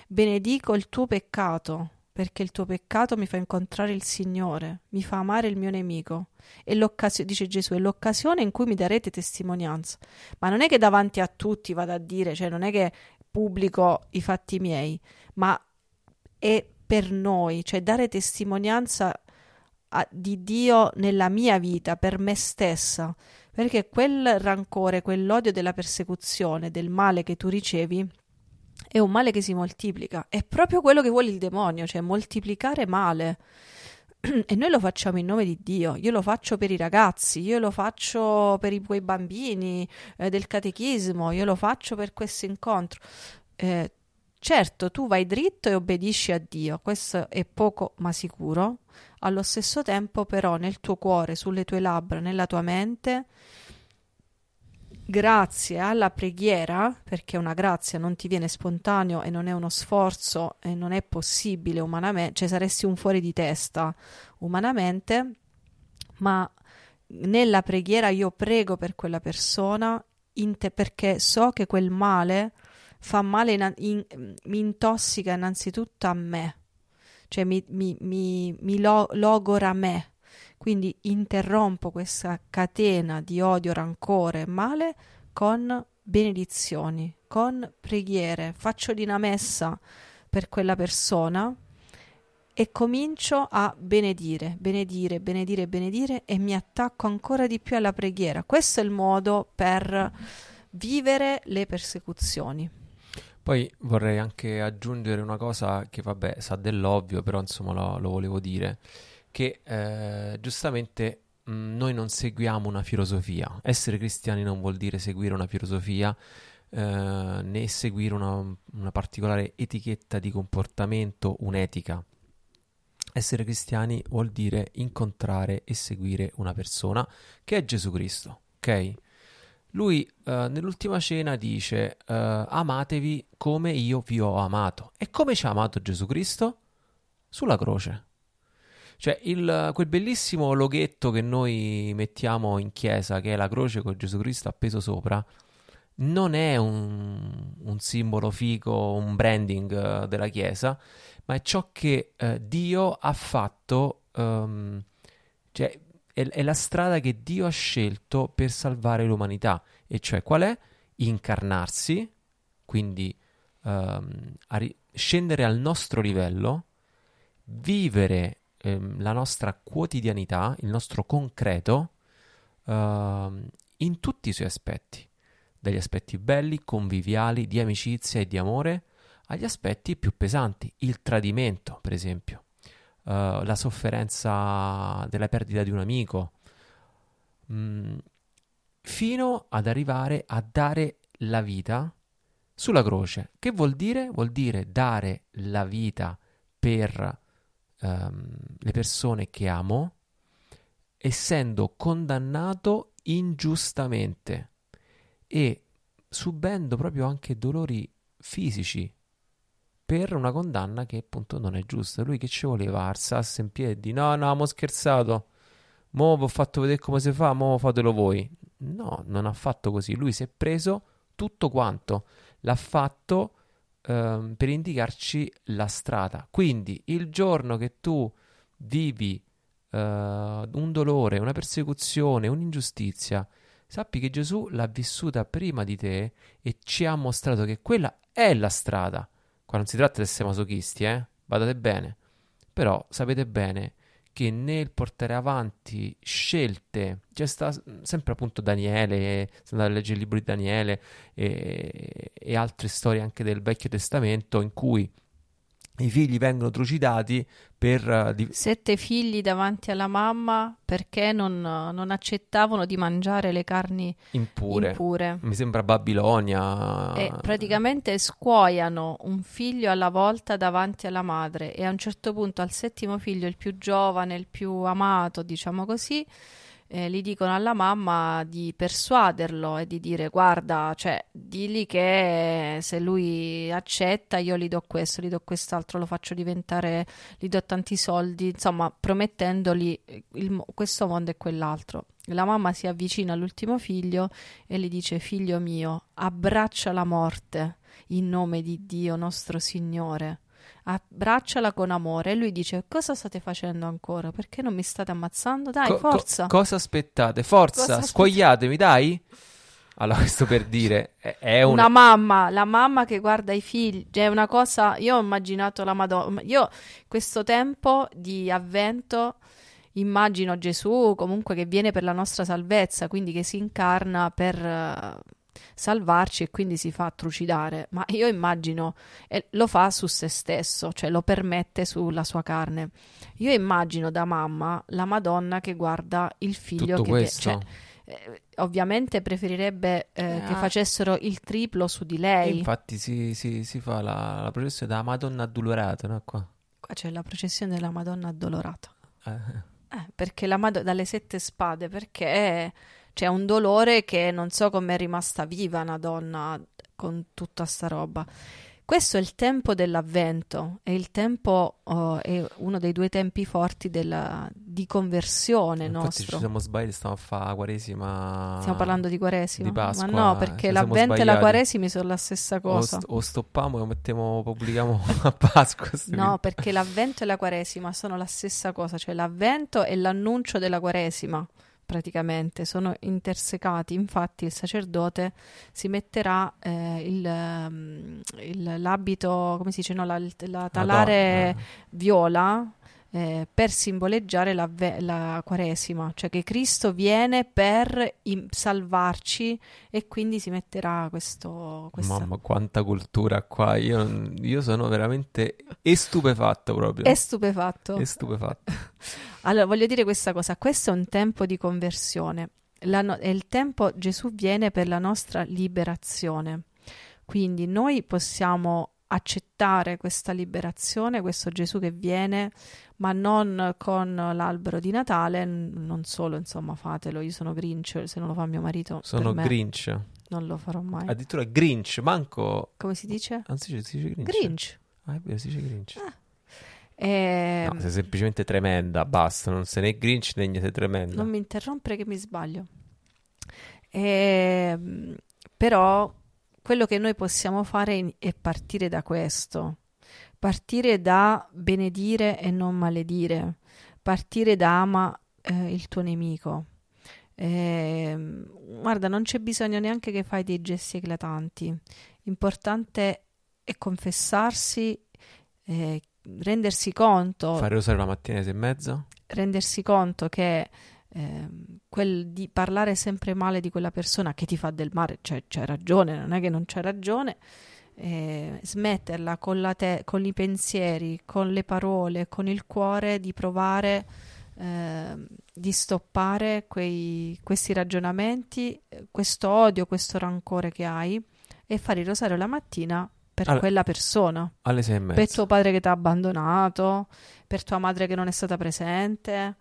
Benedico il tuo peccato, perché il tuo peccato mi fa incontrare il Signore, mi fa amare il mio nemico. E l'occasione, dice Gesù, è l'occasione in cui mi darete testimonianza. Ma non è che davanti a tutti vado a dire, cioè non è che pubblico i fatti miei, ma è per noi, cioè dare testimonianza a- di Dio nella mia vita, per me stessa, perché quel rancore, quell'odio della persecuzione, del male che tu ricevi, è un male che si moltiplica. È proprio quello che vuole il demonio, cioè moltiplicare male. E noi lo facciamo in nome di Dio, io lo faccio per i ragazzi, io lo faccio per i, quei bambini eh, del catechismo, io lo faccio per questo incontro. Eh, certo, tu vai dritto e obbedisci a Dio, questo è poco ma sicuro. Allo stesso tempo, però, nel tuo cuore, sulle tue labbra, nella tua mente, grazie alla preghiera, perché una grazia non ti viene spontaneo e non è uno sforzo e non è possibile umanamente, cioè saresti un fuori di testa umanamente, ma nella preghiera io prego per quella persona te, perché so che quel male fa male, in, in, mi intossica innanzitutto a me, cioè mi, mi, mi, mi lo, logora me. Quindi interrompo questa catena di odio, rancore e male con benedizioni, con preghiere, faccio di una messa per quella persona e comincio a benedire, benedire, benedire, benedire e mi attacco ancora di più alla preghiera. Questo è il modo per vivere le persecuzioni. Poi vorrei anche aggiungere una cosa che vabbè sa dell'ovvio, però insomma lo, lo volevo dire, che eh, giustamente mh, mm, noi non seguiamo una filosofia. Essere cristiani non vuol dire seguire una filosofia, eh, né seguire una, una particolare etichetta di comportamento, un'etica. Essere cristiani vuol dire incontrare e seguire una persona che è Gesù Cristo, ok? Lui uh, nell'ultima cena dice uh, amatevi come io vi ho amato. E come ci ha amato Gesù Cristo? Sulla croce. Cioè il, quel bellissimo loghetto che noi mettiamo in chiesa, che è la croce con Gesù Cristo appeso sopra, non è un, un simbolo figo, un branding uh, della chiesa, ma è ciò che Dio ha fatto, um, cioè è, è la strada che Dio ha scelto per salvare l'umanità, e cioè qual è? Incarnarsi, quindi um, ri- scendere al nostro livello, vivere um, la nostra quotidianità, il nostro concreto, uh, in tutti i suoi aspetti, dagli aspetti belli, conviviali, di amicizia e di amore, agli aspetti più pesanti, il tradimento, per esempio. Uh, la sofferenza della perdita di un amico, mm, fino ad arrivare a dare la vita sulla croce. Che vuol dire? Vuol dire dare la vita per um, le persone che amo, essendo condannato ingiustamente e subendo proprio anche dolori fisici per una condanna che appunto non è giusta. Lui che ci voleva? Alzarsi in piedi? No, no, mo scherzato. Mo vi ho fatto vedere come si fa, mo fatelo voi. No, non ha fatto così. Lui si è preso tutto quanto. L'ha fatto ehm, per indicarci la strada. Quindi il giorno che tu vivi eh, un dolore, una persecuzione, un'ingiustizia, sappi che Gesù l'ha vissuta prima di te e ci ha mostrato che quella è la strada. Qua non si tratta di essere masochisti, eh? Badate bene. Però sapete bene che nel portare avanti scelte, c'è sta sempre appunto Daniele, se andate a leggere il libro di Daniele e, e altre storie anche del Vecchio Testamento in cui i figli vengono trucidati per... Uh, di... Sette figli davanti alla mamma perché non, non, accettavano di mangiare le carni impure. impure. Mi sembra Babilonia. E praticamente scuoiano un figlio alla volta davanti alla madre e a un certo punto al settimo figlio, il più giovane, il più amato, diciamo così, eh, gli dicono alla mamma di persuaderlo e di dire guarda, cioè, digli che se lui accetta io gli do questo, gli do quest'altro, lo faccio diventare, gli do tanti soldi, insomma, promettendogli il, questo mondo e quell'altro. La mamma si avvicina all'ultimo figlio e gli dice figlio mio, abbraccia la morte in nome di Dio nostro Signore abbracciala con amore e lui dice cosa state facendo ancora? Perché non mi state ammazzando? Dai co- forza. co- cosa aspettate? Forza cosa squagliatemi dai. Allora questo per dire è, è una... una... mamma la mamma che guarda i figli cioè, è una cosa io ho immaginato la madonna io questo tempo di avvento immagino Gesù comunque che viene per la nostra salvezza quindi che si incarna per salvarci e quindi si fa trucidare, ma io immagino eh, lo fa su se stesso, cioè lo permette sulla sua carne. Io immagino da mamma la Madonna che guarda il figlio Tutto che questo. Cioè, eh, ovviamente preferirebbe eh, eh, che facessero il triplo su di lei. Infatti si, si, si fa la, la, processione della Madonna addolorata, no? Qua. Qua c'è la processione della Madonna addolorata. Eh. Eh, perché la Madonna dalle sette spade, perché C'è un dolore che non so come è rimasta viva una donna con tutta sta roba. Questo è il tempo dell'avvento, è il tempo, oh, è uno dei due tempi forti della, di conversione Infatti nostro. ci siamo sbagliati, stiamo a fare Quaresima. Stiamo parlando di Quaresima? di Pasqua, Ma no, perché l'avvento e la. Quaresima sono la stessa O, cosa. st- o stoppiamo e lo mettiamo, pubblichiamo a Pasqua. No, perché l'avvento e la Quaresima sono la stessa cosa, cioè l'avvento è l'annuncio della Quaresima, praticamente, sono intersecati. Infatti il sacerdote si metterà eh, il, ehm, il- l'abito, come si dice, no, la, la talare Madonna. viola eh, per simboleggiare la, la Quaresima, cioè che Cristo viene per im- salvarci e quindi si metterà questo... questa- Mamma, quanta cultura qua. Io, io sono veramente estupefatto proprio. È stupefatto. Estupefatto. Allora, voglio dire questa cosa, questo è un tempo di conversione, no- è il tempo, Gesù viene per la nostra liberazione, quindi noi possiamo accettare questa liberazione, questo Gesù che viene, ma non con l'albero di Natale, n- non solo, insomma, fatelo, io sono Grinch, se non lo fa mio marito, Sono me Grinch. non lo farò mai. Addirittura Grinch, manco... Come si dice? Anzi, si dice Grinch. Grinch. Ah, è vero, si dice Grinch. Eh, No, sei semplicemente tremenda, basta. Non sei né Grinch né niente tremenda. Non mi interrompere che mi sbaglio. Ehm, però quello che noi possiamo fare è partire da questo, partire da benedire e non maledire, partire da ama eh, il tuo nemico. Ehm, guarda, non c'è bisogno neanche che fai dei gesti eclatanti. Importante è confessarsi, eh, rendersi conto Fare rosario la mattina e mezza? rendersi conto che ehm, quel di parlare sempre male di quella persona che ti fa del male, cioè c'è ragione, non è che non c'è ragione, eh, smetterla con, la te- con i pensieri, con le parole, con il cuore di provare ehm, di stoppare quei- questi ragionamenti, eh, questo odio, questo rancore che hai e fare il rosario la mattina per Allora, quella persona Alle sei e mezza. per tuo padre che ti ha abbandonato, per tua madre che non è stata presente,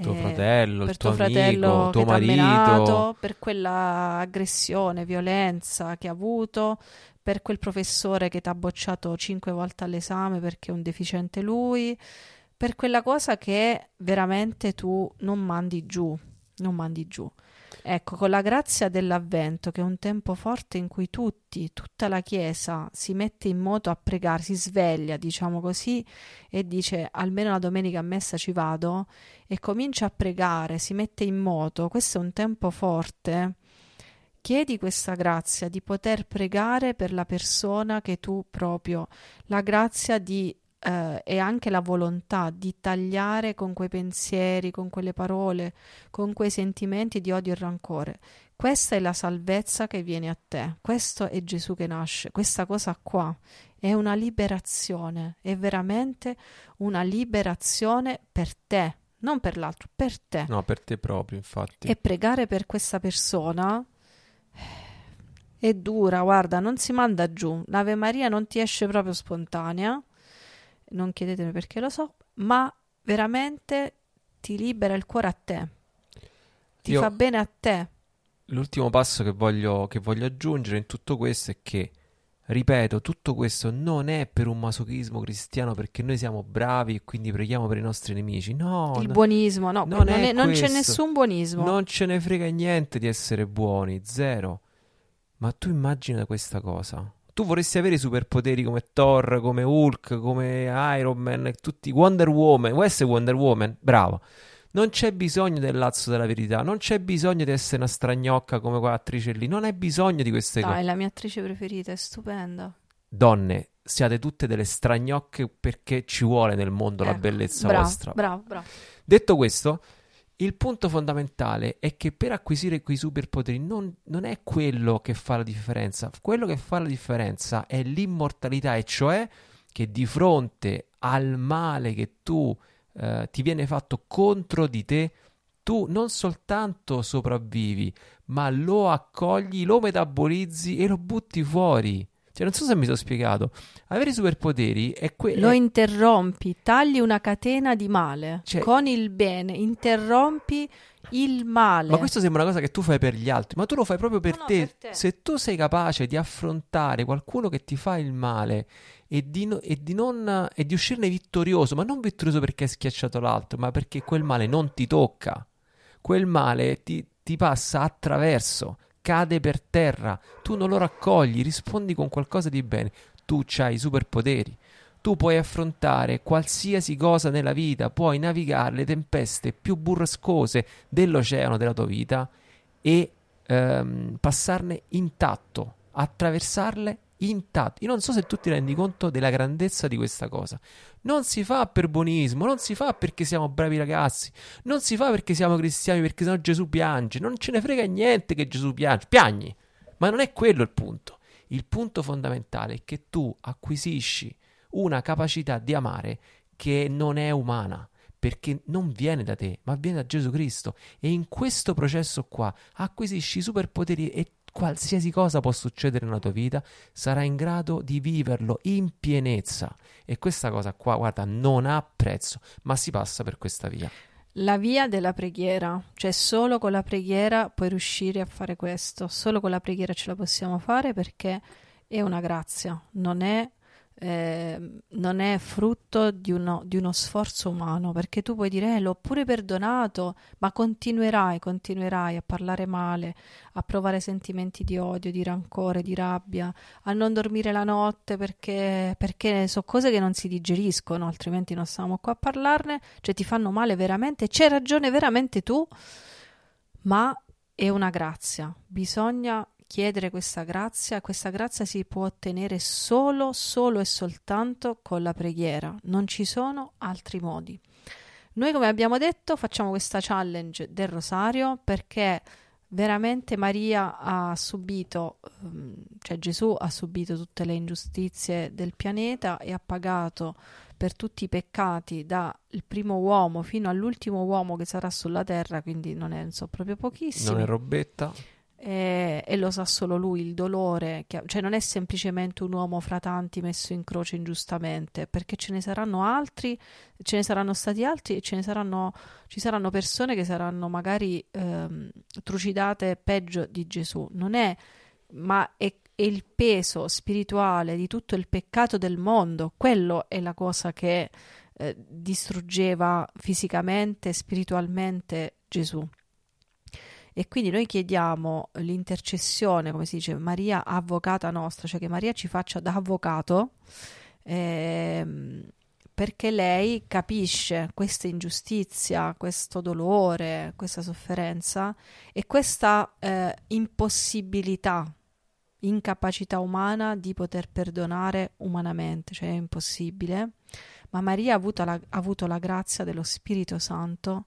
tuo eh, fratello, per tuo tuo fratello amico, tuo che ti ha marito. menato, per quella aggressione, violenza che ha avuto, per quel professore che ti ha bocciato cinque volte all'esame perché è un deficiente lui, per quella cosa che veramente tu non mandi giù, non mandi giù. Ecco, con la grazia dell'Avvento, che è un tempo forte in cui tutti, tutta la Chiesa si mette in moto a pregare, si sveglia, diciamo così, e dice almeno la domenica a messa ci vado, e comincia a pregare, si mette in moto, questo è un tempo forte. Chiedi questa grazia di poter pregare per la persona che tu proprio, la grazia di eh, e anche la volontà di tagliare con quei pensieri, con quelle parole, con quei sentimenti di odio e rancore. Questa è la salvezza che viene a te, questo è Gesù che nasce, questa cosa qua è una liberazione, è veramente una liberazione per te, non per l'altro, per te. No, per te proprio, infatti. E pregare per questa persona è dura, guarda, non si manda giù. L'Ave Maria non ti esce proprio spontanea, non chiedetemi perché lo so, ma veramente ti libera il cuore a te, ti Io- fa bene a te. L'ultimo passo che voglio, che voglio aggiungere in tutto questo è che, ripeto, tutto questo non è per un masochismo cristiano perché noi siamo bravi e quindi preghiamo per i nostri nemici. No, il no, buonismo, no, non non, è non c'è nessun buonismo. non ce ne frega niente di essere buoni, zero. Ma tu immagina questa cosa. Tu vorresti avere superpoteri come Thor, come Hulk, come Iron Man, tutti Wonder Woman. Vuoi essere Wonder Woman? Bravo. Non c'è bisogno del lazzo della verità, non c'è bisogno di essere una stragnocca come quella attrice lì, non hai bisogno di queste cose. Dai, la mia attrice preferita, è stupenda. Donne, siate tutte delle stragnocche perché ci vuole nel mondo la Ecco, bellezza bravo, vostra. Bravo, bravo. Detto questo, il punto fondamentale è che per acquisire quei superpoteri non, non è quello che fa la differenza. Quello che fa la differenza è l'immortalità, e cioè che di fronte al male che tu eh, ti viene fatto contro di te, tu non soltanto sopravvivi, ma lo accogli, lo metabolizzi e lo butti fuori. Cioè, non so se mi sono spiegato. Avere i superpoteri è quello. Lo interrompi, tagli una catena di male Cioè- con il bene, interrompi il male. Ma questo sembra una cosa che tu fai per gli altri, ma tu lo fai proprio per, No, no, te. per te. Se tu sei capace di affrontare qualcuno che ti fa il male e di, no- e di non, e di uscirne vittorioso, ma non vittorioso perché hai schiacciato l'altro, ma perché quel male non ti tocca, quel male ti, ti passa attraverso, cade per terra, tu non lo raccogli, rispondi con qualcosa di bene, tu hai i superpoteri. Tu puoi affrontare qualsiasi cosa nella vita, puoi navigare le tempeste più burrascose dell'oceano della tua vita e ehm, passarne intatto, attraversarle intatto. Io non so se tu ti rendi conto della grandezza di questa cosa. Non si fa per buonismo, non si fa perché siamo bravi ragazzi, non si fa perché siamo cristiani, perché sennò Gesù piange, non ce ne frega niente che Gesù piange, piagni, ma non è quello il punto. Il punto fondamentale è che tu acquisisci una capacità di amare che non è umana, perché non viene da te, ma viene da Gesù Cristo. E in questo processo qua acquisisci superpoteri e qualsiasi cosa può succedere nella tua vita, sarai in grado di viverlo in pienezza. E questa cosa qua, guarda, non ha prezzo, ma si passa per questa via. La via della preghiera, cioè solo con la preghiera puoi riuscire a fare questo, solo con la preghiera ce la possiamo fare perché è una grazia, non è, eh, non è frutto di uno, di uno sforzo umano, perché tu puoi dire eh, l'ho pure perdonato, ma continuerai, continuerai a parlare male, a provare sentimenti di odio, di rancore, di rabbia, a non dormire la notte perché, perché sono cose che non si digeriscono, altrimenti non stiamo qua a parlarne, cioè ti fanno male veramente, c'hai ragione veramente tu, ma è una grazia, bisogna chiedere questa grazia, questa grazia si può ottenere solo, solo e soltanto con la preghiera, non ci sono altri modi. Noi, come abbiamo detto, facciamo questa challenge del rosario perché veramente Maria ha subito, ehm, cioè Gesù ha subito tutte le ingiustizie del pianeta e ha pagato per tutti i peccati dal primo uomo fino all'ultimo uomo che sarà sulla terra, quindi non è so, proprio pochissimo. Non è robetta. E, e lo sa solo lui il dolore, che, cioè non è semplicemente un uomo fra tanti messo in croce ingiustamente, perché ce ne saranno altri, ce ne saranno stati altri e ce ne saranno, ci saranno persone che saranno magari ehm, trucidate peggio di Gesù. Non è, ma è, è il peso spirituale di tutto il peccato del mondo, quello è la cosa che eh, distruggeva fisicamente, spiritualmente Gesù. E quindi noi chiediamo l'intercessione, come si dice, Maria avvocata nostra, cioè che Maria ci faccia da avvocato, ehm, perché lei capisce questa ingiustizia, questo dolore, questa sofferenza e questa eh, impossibilità, incapacità umana di poter perdonare umanamente, cioè è impossibile. Ma Maria ha avuto la, ha avuto la grazia dello Spirito Santo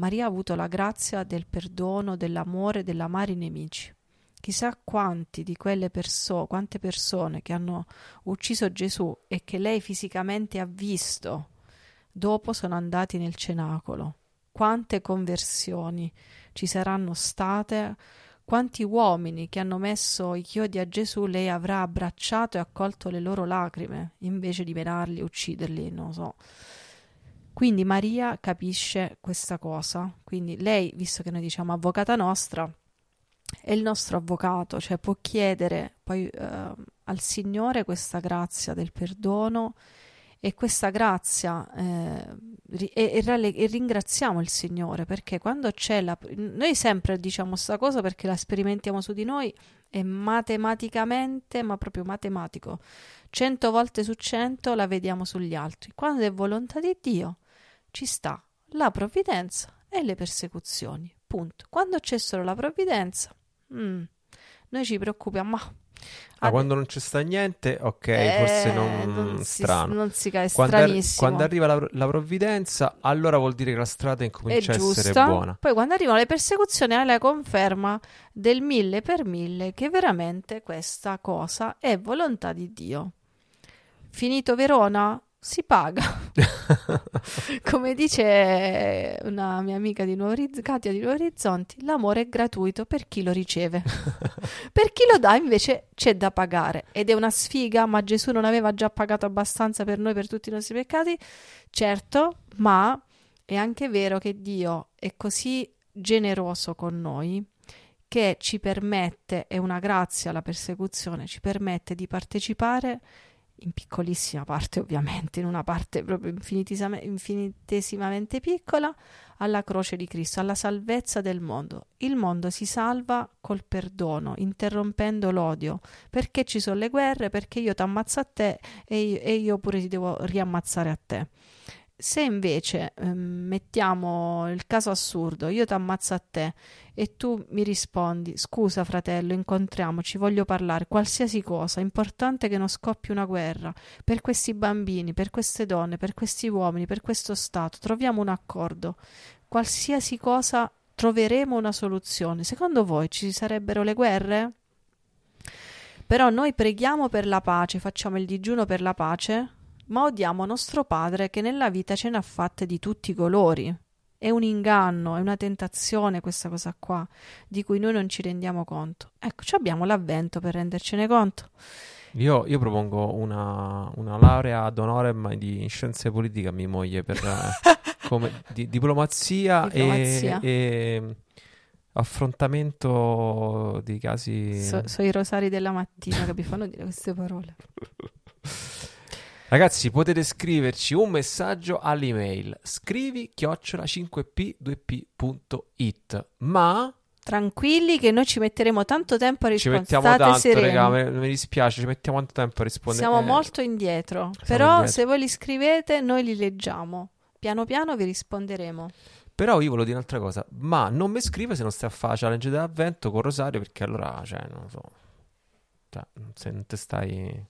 Maria ha avuto la grazia del perdono, dell'amore, dell'amare i nemici. Chissà quanti di quelle persone, quante persone che hanno ucciso Gesù e che lei fisicamente ha visto, dopo sono andati nel cenacolo. Quante conversioni ci saranno state, quanti uomini che hanno messo i chiodi a Gesù lei avrà abbracciato e accolto le loro lacrime invece di menarli, ucciderli, non lo so. Quindi Maria capisce questa cosa, quindi lei, visto che noi diciamo avvocata nostra, è il nostro avvocato, cioè può chiedere poi eh, al Signore questa grazia del perdono e questa grazia eh, e, e, e, ringraziamo il Signore perché quando c'è la... Noi sempre diciamo questa cosa perché la sperimentiamo su di noi è matematicamente, ma proprio matematico. Cento volte su cento la vediamo sugli altri. Quando è volontà di Dio ci sta la provvidenza e le persecuzioni. Punto. Quando c'è solo la provvidenza, mm, noi ci preoccupiamo, ma Ah, Ad... quando non c'è sta niente, ok, eh, forse non, non strano. Si, non si cae quando, stranissimo. quando arriva la, la, provvidenza, allora vuol dire che la strada incomincia a essere buona. Poi quando arrivano le persecuzioni, hai la conferma del mille per mille che veramente questa cosa è volontà di Dio. Finito Verona, si paga. Come dice una mia amica di Nuovo Oriz- Katia di Nuovo Orizzonti, l'amore è gratuito per chi lo riceve. per chi lo dà invece c'è da pagare ed è una sfiga, ma Gesù non aveva già pagato abbastanza per noi per tutti i nostri peccati? Certo, ma è anche vero che Dio è così generoso con noi che ci permette, è una grazia la persecuzione, ci permette di partecipare in piccolissima parte ovviamente, in una parte proprio infinitesimamente piccola, alla croce di Cristo, alla salvezza del mondo. Il mondo si salva col perdono, interrompendo l'odio, perché ci sono le guerre, perché io ti ammazzo a te e io, e io pure ti devo riammazzare a te. Se invece eh, mettiamo il caso assurdo, io ti ammazzo a te e tu mi rispondi, scusa fratello, incontriamoci, voglio parlare, qualsiasi cosa, importante che non scoppi una guerra, per questi bambini, per queste donne, per questi uomini, per questo Stato, troviamo un accordo, qualsiasi cosa troveremo una soluzione. Secondo voi ci sarebbero le guerre? Però noi preghiamo per la pace, facciamo il digiuno per la pace, ma odiamo nostro Padre che nella vita ce ne ha fatte di tutti i colori. È un inganno, è una tentazione questa cosa qua, di cui noi non ci rendiamo conto. Ecco, abbiamo l'avvento per rendercene conto. Io, io propongo una, una, laurea ad honorem di scienze politiche a mia moglie per come, di, diplomazia, diplomazia. E, e, affrontamento di casi. So, so i rosari della mattina che mi fanno dire queste parole. Ragazzi, potete scriverci un messaggio all'email scrivi chiocciola 5p2p.it ma tranquilli che noi ci metteremo tanto tempo a rispondere. Ci mettiamo tanto, sereni. raga, mi, mi, dispiace, ci mettiamo tanto tempo a rispondere. Siamo eh, molto indietro, però indietro. se voi li scrivete noi li leggiamo. Piano piano vi risponderemo. Però io volevo dire un'altra cosa, ma non mi scrive se non stai a fare challenge dell'avvento con Rosario perché allora, cioè, non so. Cioè, se non te stai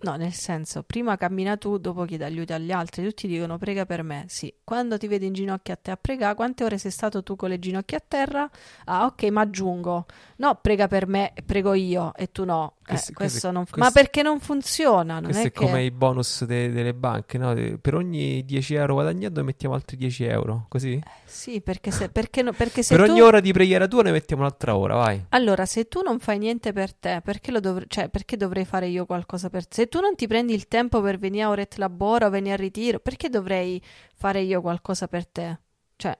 No, nel senso, prima cammina tu, dopo chiedi aiuto agli altri. Tutti dicono prega per me. Sì, quando ti vedi in ginocchio a te a pregare, quante ore sei stato tu con le ginocchia a terra? Ah, ok, ma aggiungo. No, prega per me, prego io e tu no. Eh, questo, questo non, questo, ma perché non funziona? Non questo è, è che... come i bonus de- delle banche, no? Per ogni 10 euro guadagnato mettiamo altri 10 euro, così? Eh, sì, perché se, perché no, perché se per tu... ogni ora di preghiera tua ne mettiamo un'altra ora, vai. Allora, se tu non fai niente per te, perché, dov- cioè, perché dovrei fare io qualcosa per te? Se tu non ti prendi il tempo per venire a Oret Labora o venire a ritiro, perché dovrei fare io qualcosa per te? Cioè...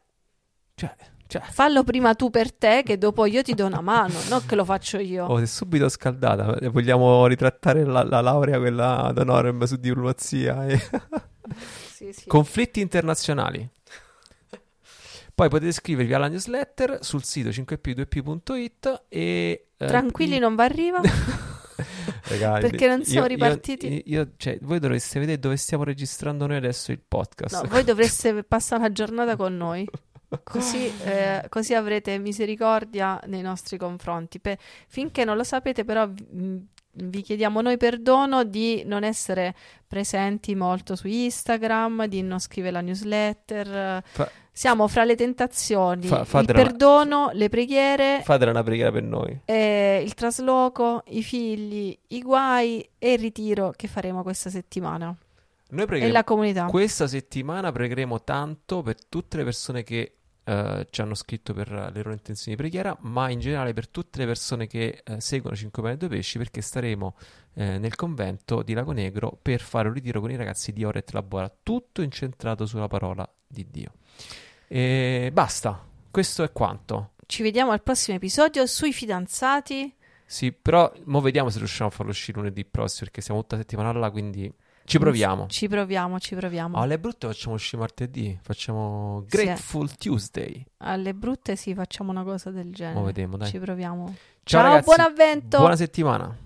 Cioè... Cioè. Fallo prima tu per te, che dopo io ti do una mano, non che lo faccio io. Oh, sei subito scaldata. Vogliamo ritrattare la, la laurea, quella d'onorem su diplomazia e... sì, sì. Conflitti internazionali. Poi potete iscrivervi alla newsletter sul sito 5p2p.it e... Eh, Tranquilli, non va arriva. Ragazzi, perché non siamo io, ripartiti. Io, io, cioè, voi dovreste vedere dove stiamo registrando noi adesso il podcast. No, voi dovreste passare la giornata con noi. Così, eh, così, avrete misericordia nei nostri confronti. Per, finché non lo sapete, però, vi, vi chiediamo noi perdono di non essere presenti molto su Instagram, di non scrivere la newsletter. Fa, Siamo fra le tentazioni, fa, il perdono, una, le preghiere. Fatela una preghiera per noi. Eh, il trasloco, i figli, i guai e il ritiro che faremo questa settimana. Noi pregheremo. E la comunità. Questa settimana pregheremo tanto per tutte le persone che Uh, ci hanno scritto per le loro intenzioni di preghiera, ma in generale per tutte le persone che uh, seguono 5 pane e 2 pesci, perché staremo uh, nel convento di Lago Negro per fare un ritiro con i ragazzi di Oret Labora, tutto incentrato sulla parola di Dio. E basta, questo è quanto. Ci vediamo al prossimo episodio sui fidanzati. Sì, però mo vediamo se riusciamo a farlo uscire lunedì prossimo, perché siamo tutta settimana là, quindi ci proviamo. Ci proviamo, ci proviamo. alle brutte facciamo uscire martedì. Facciamo Grateful sì. Tuesday. Alle brutte sì, facciamo una cosa del genere. Mo vediamo, dai. Ci proviamo. Ciao, Ciao ragazzi, buon avvento. Buona settimana.